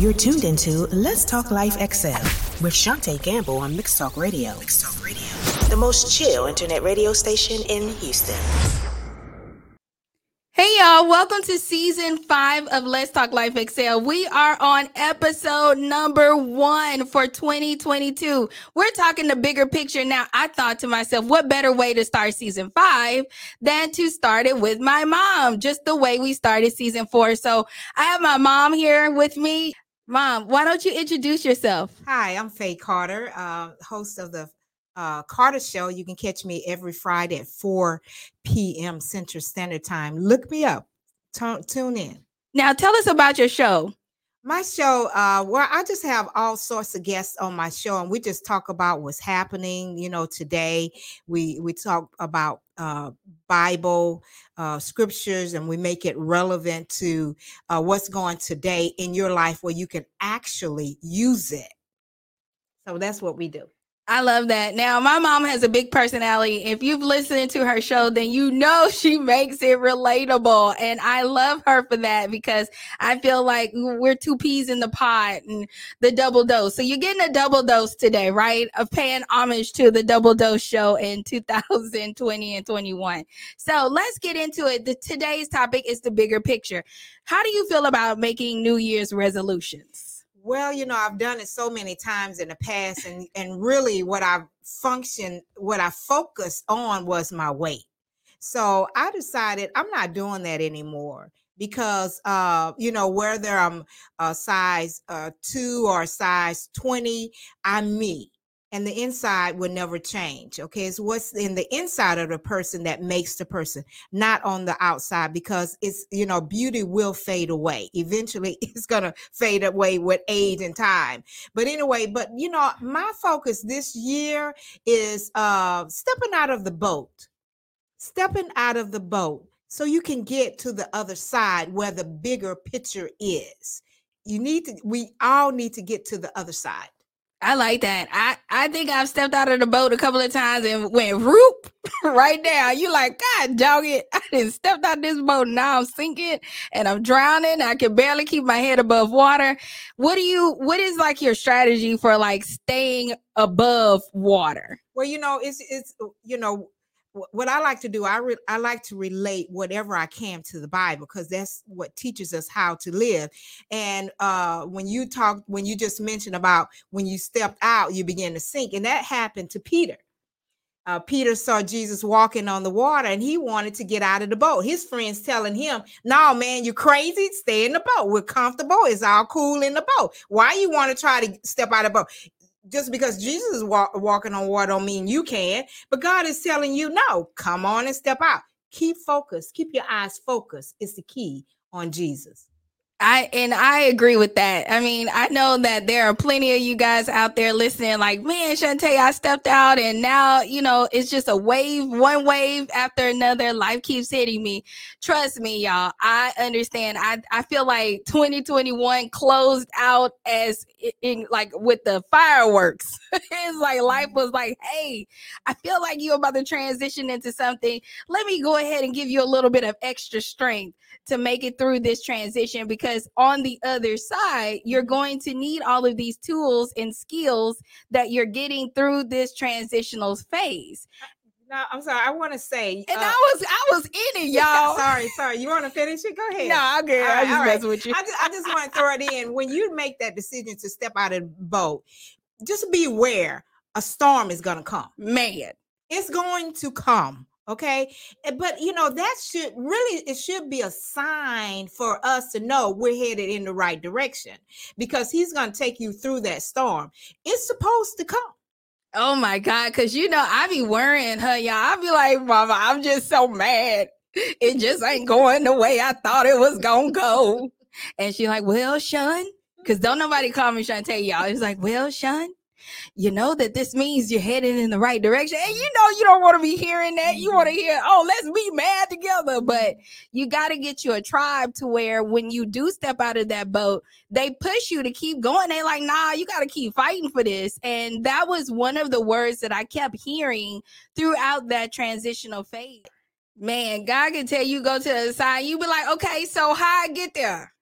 You're tuned into Let's Talk Life XL with Shantae Gamble on Mix Talk Radio. Mix Talk Radio, the most chill internet radio station in Houston. Hey y'all, welcome to season five of Let's Talk Life Excel. We are on episode number one for 2022. We're talking the bigger picture now. I thought to myself, what better way to start season five than to start it with my mom, just the way we started season four. So I have my mom here with me. Mom, why don't you introduce yourself? Hi, I'm Faye Carter, uh, host of the uh, Carter Show. You can catch me every Friday at 4 p.m. Central Standard Time. Look me up. T- tune in. Now, tell us about your show. My show, uh, where I just have all sorts of guests on my show, and we just talk about what's happening. You know, today we we talk about uh, Bible uh, scriptures, and we make it relevant to uh, what's going today in your life, where you can actually use it. So that's what we do. I love that. Now, my mom has a big personality. If you've listened to her show, then you know she makes it relatable. And I love her for that because I feel like we're two peas in the pot and the double dose. So you're getting a double dose today, right? Of paying homage to the double dose show in 2020 and 21. So let's get into it. The, today's topic is the bigger picture. How do you feel about making New Year's resolutions? Well you know i've done it so many times in the past and and really what i functioned what i focused on was my weight. So i decided i'm not doing that anymore because uh you know whether i'm a size uh 2 or size 20 i'm me and the inside will never change. Okay. It's what's in the inside of the person that makes the person, not on the outside, because it's, you know, beauty will fade away. Eventually, it's going to fade away with age and time. But anyway, but, you know, my focus this year is uh stepping out of the boat, stepping out of the boat so you can get to the other side where the bigger picture is. You need to, we all need to get to the other side. I like that. I I think I've stepped out of the boat a couple of times and went roop right down. You like, God dog it. I didn't stepped out of this boat. Now I'm sinking and I'm drowning. I can barely keep my head above water. What do you what is like your strategy for like staying above water? Well, you know, it's it's you know, what I like to do, I re- I like to relate whatever I can to the Bible because that's what teaches us how to live. And uh, when you talk, when you just mentioned about when you stepped out, you began to sink, and that happened to Peter. Uh, Peter saw Jesus walking on the water, and he wanted to get out of the boat. His friends telling him, "No, man, you're crazy. Stay in the boat. We're comfortable. It's all cool in the boat. Why you want to try to step out of the boat?" Just because Jesus is walk, walking on water don't mean you can. But God is telling you, no, come on and step out. Keep focused. Keep your eyes focused. It's the key on Jesus. I and I agree with that. I mean, I know that there are plenty of you guys out there listening, like, man, Shantae, I stepped out and now, you know, it's just a wave, one wave after another. Life keeps hitting me. Trust me, y'all. I understand. I, I feel like 2021 closed out as in, in like with the fireworks. it's like life was like, hey, I feel like you're about to transition into something. Let me go ahead and give you a little bit of extra strength to make it through this transition because on the other side, you're going to need all of these tools and skills that you're getting through this transitional phase. No, I'm sorry. I want to say, and uh, I was I was in it, y'all. sorry, sorry. You want to finish it? Go ahead. No, I'm good. I just messing with you. I just, I just want to throw it in. When you make that decision to step out of the boat, just be aware a storm is going to come. Man, it's going to come okay? But you know that should really it should be a sign for us to know we're headed in the right direction because he's going to take you through that storm. It's supposed to come. Oh my god because you know i be worrying her y'all? I be like mama i'm just so mad. It just ain't going the way i thought it was gonna go. And she like well shun because don't nobody call me Shantae, y'all. It's like, well, Shun, you know that this means you're heading in the right direction. And you know you don't want to be hearing that. You want to hear, oh, let's be mad together. But you got to get you a tribe to where when you do step out of that boat, they push you to keep going. They like, nah, you got to keep fighting for this. And that was one of the words that I kept hearing throughout that transitional phase. Man, God can tell you go to the side. You be like, okay, so how I get there?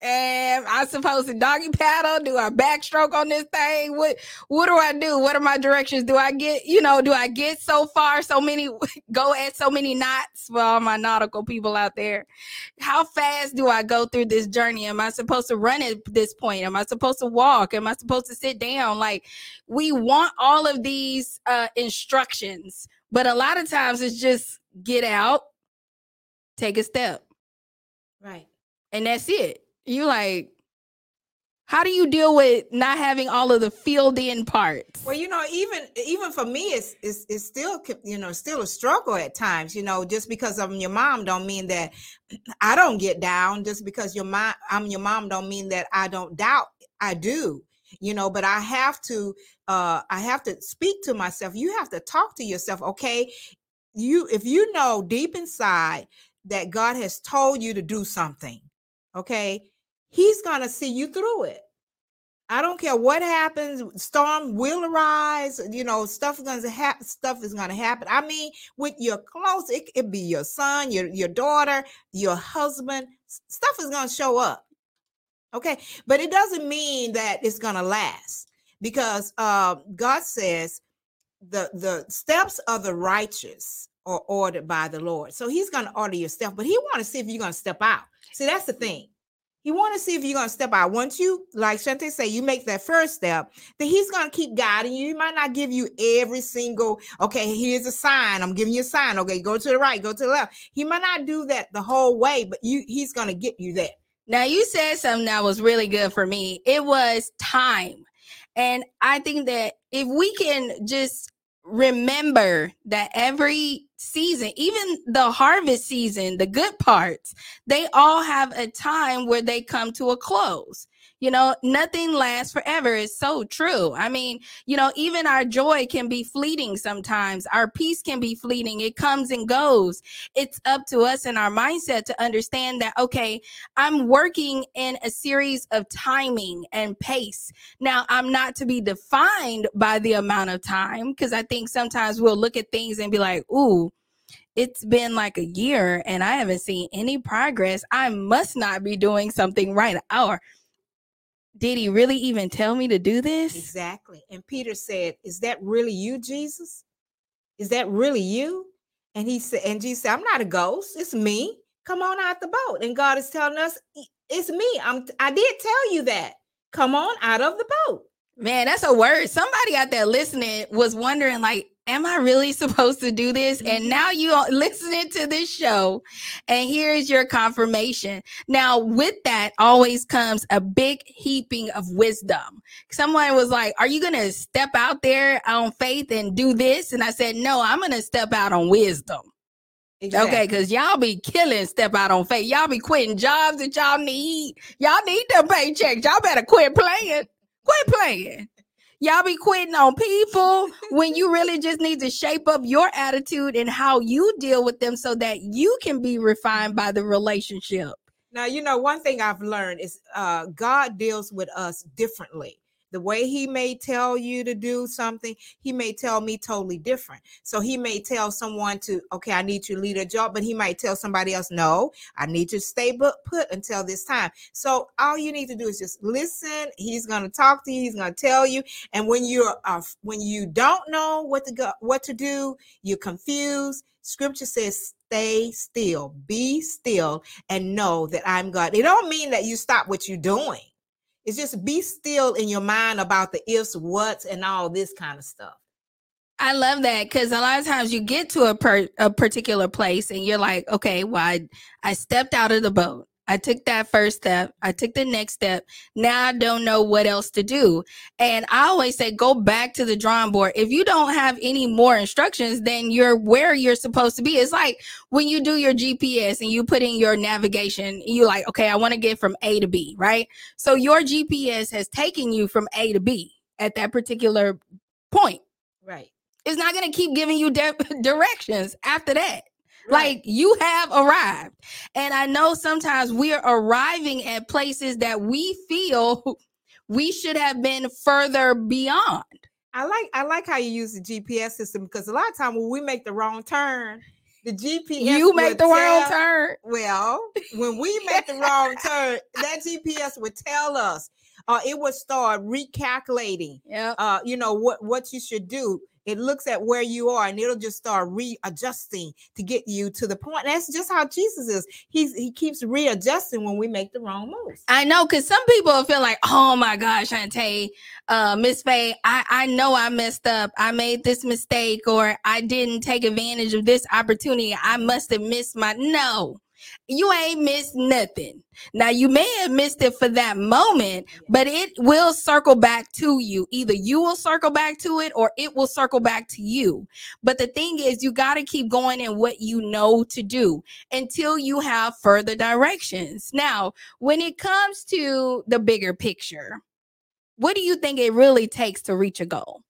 Am I supposed to doggy paddle? Do I backstroke on this thing? What what do I do? What are my directions? Do I get, you know, do I get so far, so many go at so many knots for all my nautical people out there? How fast do I go through this journey? Am I supposed to run at this point? Am I supposed to walk? Am I supposed to sit down? Like we want all of these uh instructions, but a lot of times it's just get out, take a step. Right. And that's it you like how do you deal with not having all of the filled in parts? Well you know even even for me it's, it's it's still you know still a struggle at times you know just because i'm your mom don't mean that i don't get down. Just because your mom i'm your mom don't mean that i don't doubt i do you know but i have to uh i have to speak to myself. You have to talk to yourself okay? You if you know deep inside that god has told you to do something okay He's going to see you through it. I don't care what happens. Storm will arise. You know, stuff is going to happen. Stuff is going to happen. I mean, with your close, it could be your son, your your daughter, your husband. Stuff is going to show up. Okay, but it doesn't mean that it's going to last because uh, God says the the steps of the righteous are ordered by the Lord. So He's going to order your step, but He want to see if you're going to step out. See, that's the thing. You want to see if you're going to step out. Once you, like Shantae say, you make that first step, then he's going to keep guiding you. He might not give you every single, okay, here's a sign. I'm giving you a sign. Okay, go to the right, go to the left. He might not do that the whole way, but you he's going to get you there. Now you said something that was really good for me. It was time. And I think that if we can just remember that every season, even the harvest season, the good parts, they all have a time where they come to a close. You know, nothing lasts forever. It's so true. I mean, you know, even our joy can be fleeting sometimes. Our peace can be fleeting. It comes and goes. It's up to us and our mindset to understand that, okay, I'm working in a series of timing and pace. Now, I'm not to be defined by the amount of time because I think sometimes we'll look at things and be like, ooh, it's been like a year and I haven't seen any progress. I must not be doing something right. Or did he really even tell me to do this? Exactly. And Peter said, Is that really you, Jesus? Is that really you? And he said, and Jesus said, I'm not a ghost, it's me. Come on out the boat. And God is telling us, it's me. I'm I did tell you that. Come on out of the boat. Man, that's a word. Somebody out there listening was wondering, like, am I really supposed to do this? And mm-hmm. now you are listening to this show, and here's your confirmation. Now, with that always comes a big heaping of wisdom. Someone was like, Are you going to step out there on faith and do this? And I said, No, I'm going to step out on wisdom. Exactly. Okay, because y'all be killing step out on faith. Y'all be quitting jobs that y'all need. Y'all need them paychecks. Y'all better quit playing. Quit playing. Y'all be quitting on people when you really just need to shape up your attitude and how you deal with them so that you can be refined by the relationship. Now, you know, one thing I've learned is uh, God deals with us differently. The way he may tell you to do something, he may tell me totally different. So he may tell someone to, okay, I need you to lead a job, but he might tell somebody else, no, I need you to stay put until this time. So all you need to do is just listen. He's going to talk to you. He's going to tell you. And when you're, uh, when you don't know what to go, what to do, you're confused. Scripture says, stay still, be still, and know that I'm God. It don't mean that you stop what you're doing it's just be still in your mind about the ifs, what's, and all this kind of stuff. I love that because a lot of times you get to a per, a particular place and you're like, okay, well, I, I stepped out of the boat. I took that first step. I took the next step. Now I don't know what else to do. And I always say, go back to the drawing board. If you don't have any more instructions, then you're where you're supposed to be. It's like when you do your GPS and you put in your navigation, you like, okay, I want to get from A to B, right? So your GPS has taken you from A to B at that particular point. Right. It's not going to keep giving you de- directions after that. Like you have arrived. And I know sometimes we're arriving at places that we feel we should have been further beyond. I like I like how you use the GPS system because a lot of time when we make the wrong turn, the GPS. You make the would wrong turn. Well, when we make the wrong turn, that GPS would tell us. Uh, it would start recalculating. Yeah. Uh, you know what what you should do. It looks at where you are, and it'll just start readjusting to get you to the point. And that's just how Jesus is. He's he keeps readjusting when we make the wrong moves. I know because some people feel like, oh my gosh, Shantae, uh, Miss Faye, I, I know I messed up. I made this mistake or I didn't take advantage of this opportunity. I must have missed my no. You ain't missed nothing. Now you may have missed it for that moment, but it will circle back to you. Either you will circle back to it or it will circle back to you. But the thing is, you got to keep going in what you know to do until you have further directions. Now, when it comes to the bigger picture, what do you think it really takes to reach a goal?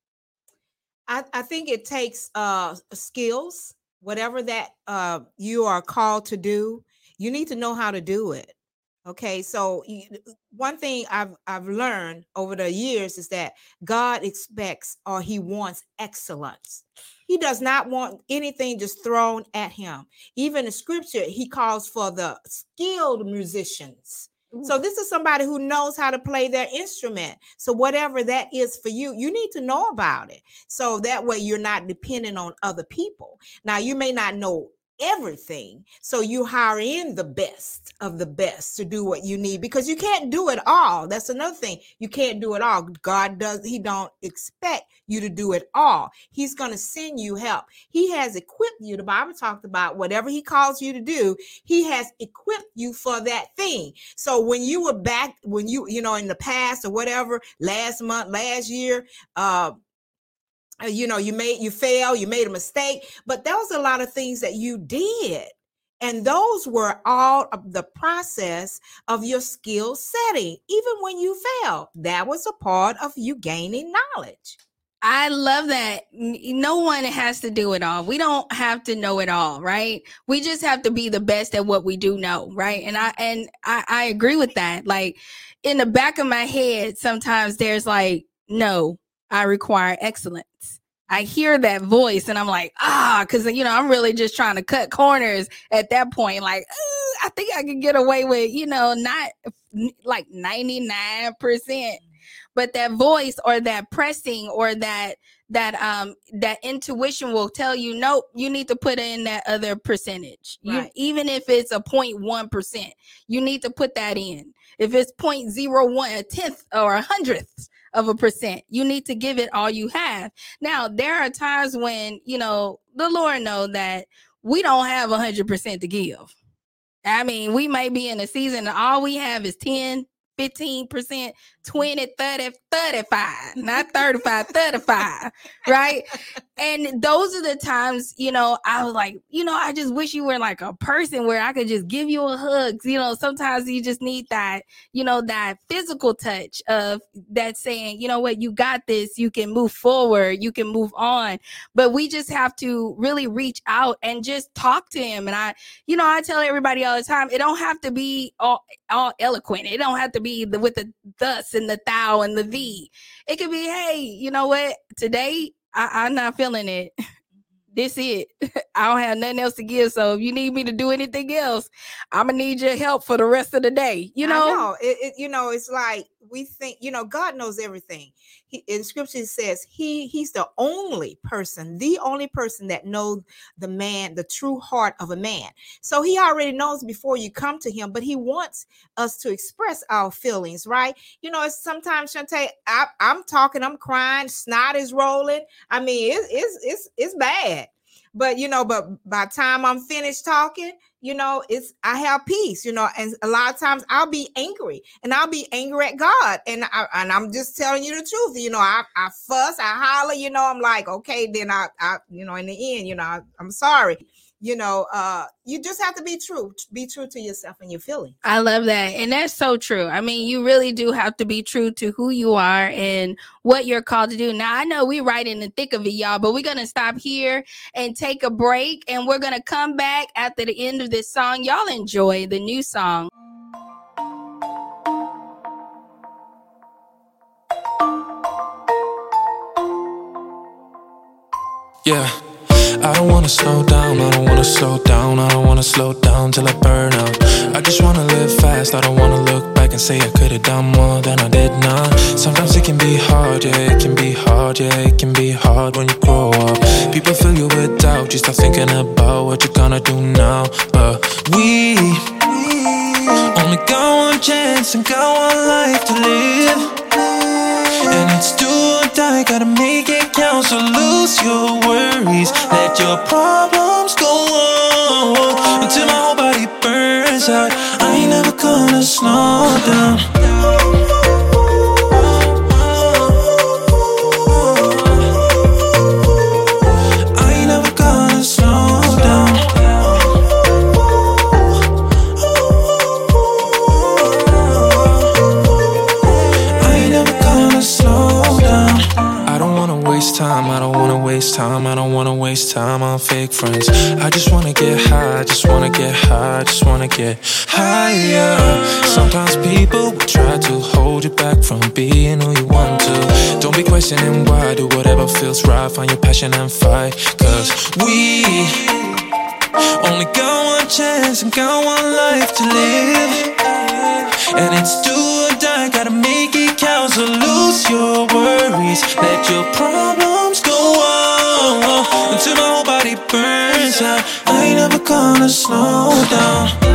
I, I think it takes uh skills, whatever that uh you are called to do, you need to know how to do it. Okay, so one thing I've I've learned over the years is that God expects or He wants excellence. He does not want anything just thrown at Him. Even in Scripture, He calls for the skilled musicians. So this is somebody who knows how to play their instrument. So whatever that is for you, you need to know about it. So that way you're not dependent on other people. Now you may not know everything. So you hire in the best of the best to do what you need because you can't do it all. That's another thing. You can't do it all. God does he don't expect you to do it all. He's going to send you help. He has equipped you. The Bible talked about whatever he calls you to do, he has equipped you for that thing. So when you were back when you you know in the past or whatever, last month, last year, uh Uh, you know you made you fail you made a mistake but there was a lot of things that you did and those were all of the process of your skill setting even when you failed that was a part of you gaining knowledge I love that. No one has to do it all. We don't have to know it all, right? We just have to be the best at what we do know, right? And I and I, I agree with that. Like in the back of my head, sometimes there's like, no, I require excellence. I hear that voice and I'm like, ah, because you know, I'm really just trying to cut corners at that point. Like, I think I could get away with, you know, not like 99% but that voice or that pressing or that that um that intuition will tell you nope you need to put in that other percentage you, even if it's a 0.1 percent you need to put that in if it's 0.01 a tenth or a hundredth of a percent. You need to give it all you have. Now there are times when you know the lord know that we don't have a hundred percent to give. I mean we may be in a season and all we have is 10 15%, 20, 30, 35, not 35, 35, right? And those are the times, you know, I was like, you know, I just wish you were like a person where I could just give you a hug. You know, sometimes you just need that, you know, that physical touch of that saying, you know what, you got this, you can move forward, you can move on. But we just have to really reach out and just talk to him. And I, you know, I tell everybody all the time, it don't have to be all, all eloquent. It don't have to be the with the thus and the thou and the thee. It could be, hey, you know what? Today I, I'm not feeling it. This it. I don't have nothing else to give. So if you need me to do anything else, I'm gonna need your help for the rest of the day. You know? know. It, it, you know, it's like we think, you know, God knows everything. He, in scripture says he he's the only person, the only person that knows the man, the true heart of a man. So he already knows before you come to him, but he wants us to express our feelings, right? You know, it's sometimes Shantae, I, I'm talking, I'm crying, snot is rolling. I mean, it, it's it's it's bad. But you know, but by time I'm finished talking, you know, it's I have peace, you know, and a lot of times I'll be angry and I'll be angry at God. And I and I'm just telling you the truth. You know, I, I fuss, I holler, you know, I'm like, okay, then I I you know, in the end, you know, I, I'm sorry. You know, uh, you just have to be true, be true to yourself and your feelings. I love that. And that's so true. I mean, you really do have to be true to who you are and what you're called to do. Now, I know we're right in the thick of it, y'all, but we're going to stop here and take a break. And we're going to come back after the end of this song. Y'all enjoy the new song. Yeah, I don't wanna slow down, I don't wanna slow down, I don't wanna slow down till I burn out. I just wanna live fast, I don't wanna look back and say I could've done more than I did now. Sometimes it can be hard, yeah, it can be hard, yeah, it can be hard when you grow up. People fill you with doubt, you start thinking about what you're gonna do now. But we only got one chance and got one life to live. And it's do or die, gotta make it count. So lose your worries, let your problems go on until my whole body burns out. I ain't never gonna slow down. Get higher. Sometimes people will try to hold you back from being who you want to. Don't be questioning why, do whatever feels right, find your passion and fight. Cause we only got one chance and got one life to live. And it's do or die, gotta make it count. So lose your worries, let your problems go on until my whole body burns out. I ain't never gonna slow down.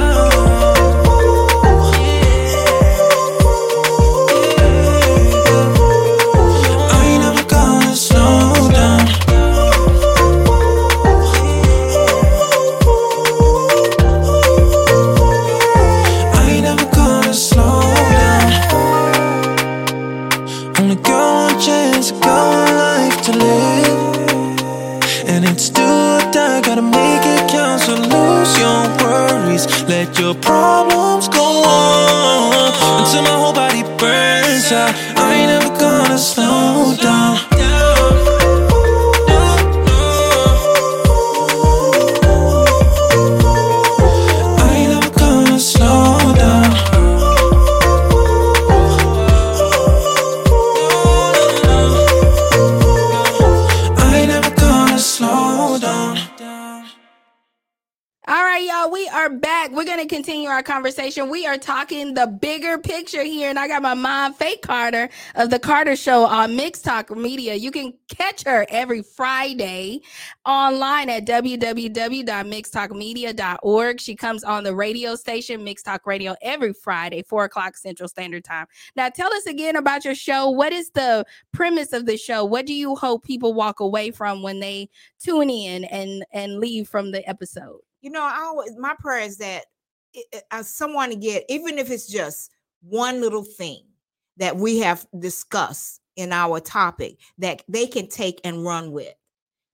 Our conversation. We are talking the bigger picture here, and I got my mom, Faye Carter, of The Carter Show on Mix Talk Media. You can catch her every Friday online at www.mixtalkmedia.org. She comes on the radio station, Mix Talk Radio, every Friday, 4 o'clock Central Standard Time. Now, tell us again about your show. What is the premise of the show? What do you hope people walk away from when they tune in and, and leave from the episode? you know, I always my prayer is that uh, someone to get, even if it's just one little thing that we have discussed in our topic that they can take and run with,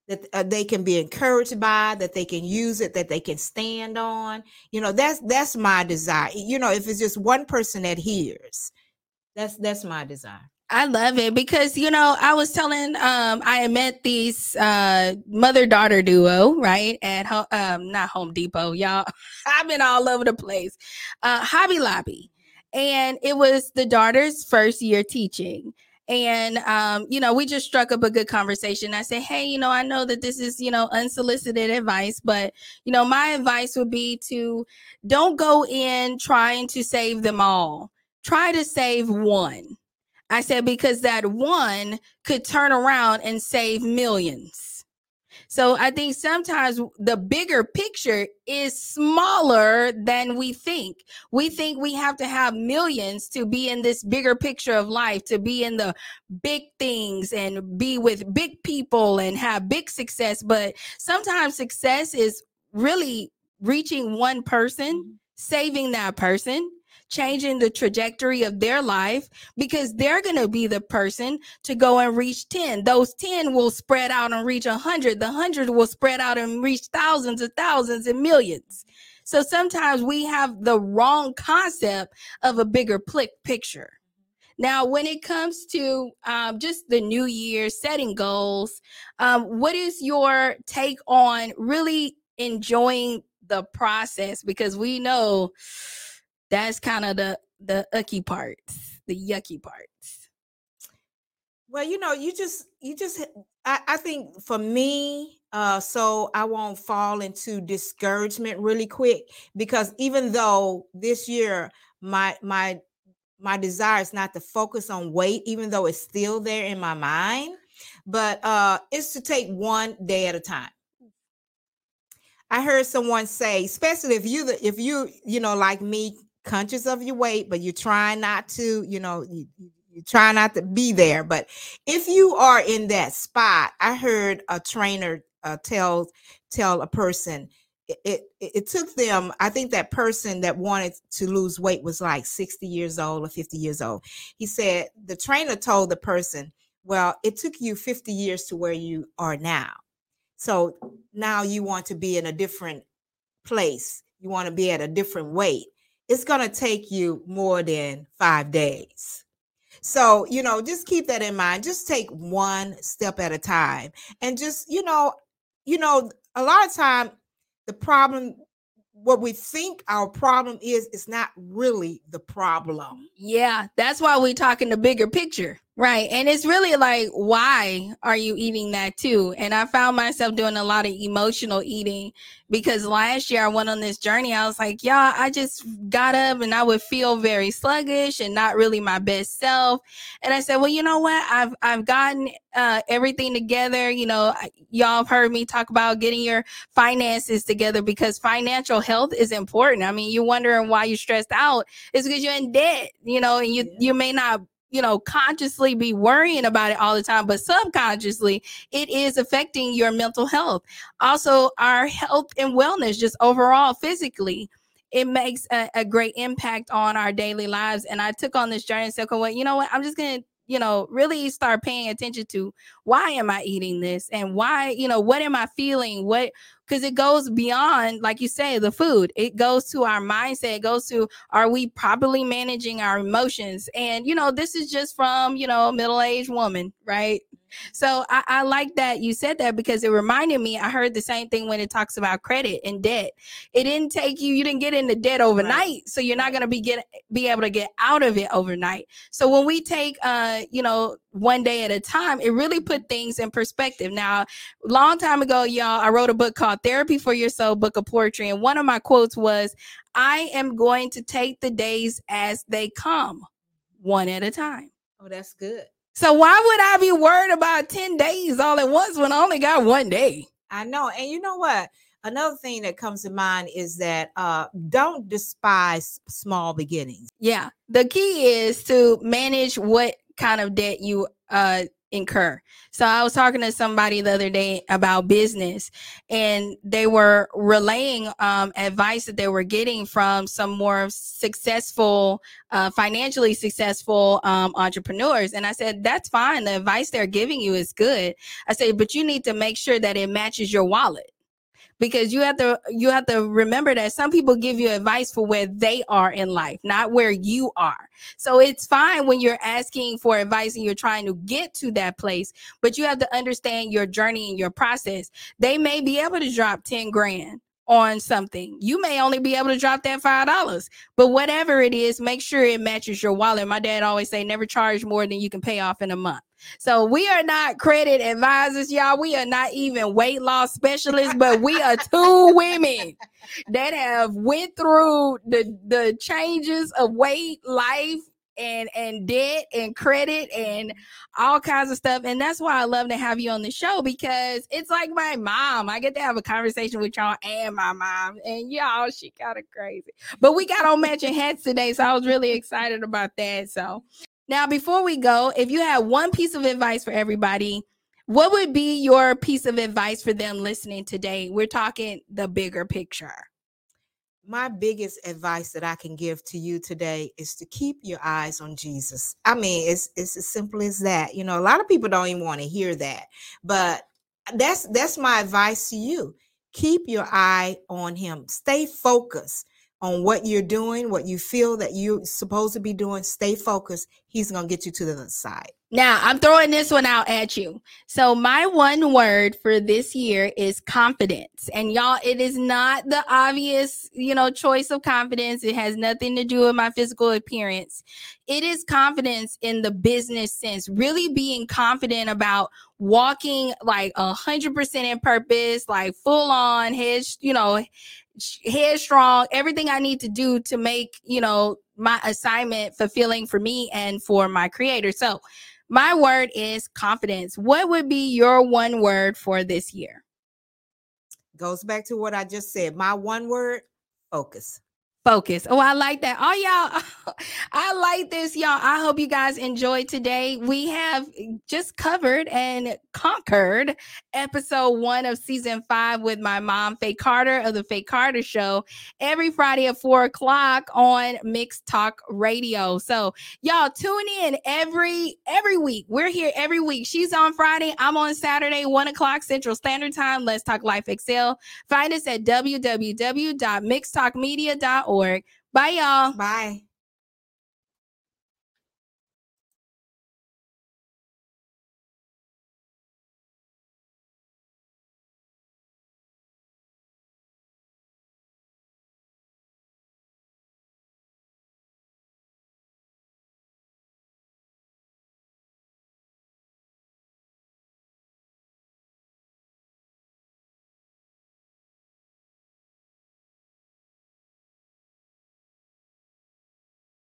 that uh, they can be encouraged by, that they can use it, that they can stand on. You know, that's that's my desire. You know, if it's just one person that hears, that's that's my desire. I love it because you know I was telling um I met these uh mother daughter duo right at um not Home Depot y'all. I've been all over the place. Uh Hobby Lobby. And it was the daughter's first year teaching. And um you know we just struck up a good conversation. I said hey you know I know that this is you know unsolicited advice but you know my advice would be to don't go in trying to save them all. Try to save one I said, because that one could turn around and save millions. So I think sometimes the bigger picture is smaller than we think. We think we have to have millions to be in this bigger picture of life, to be in the big things and be with big people and have big success. But sometimes success is really reaching one person, mm-hmm. saving that person, changing the trajectory of their life because they're going to be the person to go and reach 10 those 10 will spread out and reach 100 the 100 will spread out and reach thousands of thousands and millions. So sometimes we have the wrong concept of a bigger pli- picture. Now when it comes to um, just the new year setting goals um, what is your take on really enjoying the process? Because we know that's kind of the the ucky parts, the yucky parts. Well, you know, you just you just I, I think for me, uh, so I won't fall into discouragement really quick because even though this year my my my desire is not to focus on weight, even though it's still there in my mind, but uh it's to take one day at a time. I heard someone say, especially if you if you you know like me, conscious of your weight, but you're trying not to, you know, you, you try not to be there. But if you are in that spot, I heard a trainer uh, tell tell a person it, it, it took them i think that person that wanted to lose weight was like 60 years old or 50 years old. He said the trainer told the person well it took you 50 years to where you are now. So now you want to be in a different place. You want to be at a different weight it's going to take you more than five days so, you know, just keep that in mind. Just take one step at a time. And just, you know, you know, a lot of time the problem what we think our problem is is not really the problem. Yeah, that's why we're talking the bigger picture. Right. And it's really like, why are you eating that too? And I found myself doing a lot of emotional eating because last year I went on this journey. I was like, y'all, I just got up and I would feel very sluggish and not really my best self. And I said, well, you know what? I've, I've gotten uh, everything together. You know, y'all have heard me talk about getting your finances together because financial health is important. I mean, you're wondering why you're stressed out. It's because you're in debt, you know, and you, you may not you know, consciously be worrying about it all the time, but subconsciously it is affecting your mental health. Also, our health and wellness, just overall physically, it makes a, a great impact on our daily lives. And I took on this journey and said, okay, well, you know what? I'm just going to you know, really start paying attention to why am I eating this and why, you know, what am I feeling? What, because it goes beyond, like you say, the food. It goes to our mindset. It goes to are we properly managing our emotions? And, you know, this is just from, you know, middle aged woman, right? So I, I, like that you said that because it reminded me. I heard the same thing when it talks about credit and debt. It didn't take you. You didn't get into debt overnight, right. so you're not going to be get be able to get out of it overnight. So when we take, uh, you know, one day at a time, it really put things in perspective. Now, long time ago, y'all, I wrote a book called Therapy for Your Soul, Book of Poetry, and one of my quotes was, "I am going to take the days as they come, one at a time." Oh, that's good. So why would I be worried about 10 days all at once when I only got one day? I know. And you know what? Another thing that comes to mind is that uh don't despise small beginnings. Yeah. The key is to manage what kind of debt you uh incur. So I was talking to somebody the other day about business and they were relaying um, advice that they were getting from some more successful, uh, financially successful um, entrepreneurs. And I said, that's fine. The advice they're giving you is good. I said, but you need to make sure that it matches your wallet because you have to you have to remember that some people give you advice for where they are in life not where you are so it's fine when you're asking for advice and you're trying to get to that place but you have to understand your journey and your process they may be able to drop 10 grand on something. You may only be able to drop that five dollars, but whatever it is, make sure it matches your wallet. My dad always say, never charge more than you can pay off in a month. So we are not credit advisors, y'all. We are not even weight loss specialists, but we are two women that have went through the the changes of weight, life, and and debt and credit and all kinds of stuff. And that's why I love to have you on the show because it's like my mom. I get to have a conversation with y'all and my mom. And y'all, she kind of crazy. But we got on matching hats today, so I was really excited about that. So now, before we go, if you had one piece of advice for everybody, what would be your piece of advice for them listening today? We're talking the bigger picture. My biggest advice that I can give to you today is to keep your eyes on Jesus. I mean, it's it's as simple as that. You know, a lot of people don't even want to hear that, but that's that's my advice to you. Keep your eye on him. Stay focused on what you're doing, what you feel that you're supposed to be doing, stay focused. He's going to get you to the other side. Now, I'm throwing this one out at you. So, my one word for this year is confidence. And y'all, it is not the obvious, you know, choice of confidence. It has nothing to do with my physical appearance. It is confidence in the business sense, really being confident about walking like a hundred percent in purpose, like full on head, you know, headstrong, everything I need to do to make, you know, my assignment fulfilling for me and for my creator. So, my word is confidence. What would be your one word for this year? Goes back to what I just said. My one word focus focus. Oh, I like that. Oh, y'all, I like this, y'all. I hope you guys enjoyed today. We have just covered and conquered episode one of season five with my mom, Faye Carter of the Faye Carter Show, every Friday at four o'clock on Mix Talk Radio. So, y'all tune in every every week. We're here every week. She's on Friday. I'm on Saturday, one o'clock Central Standard Time. Let's Talk Life Excel. Find us at www.mixtalkmedia.org Bye, y'all. Bye.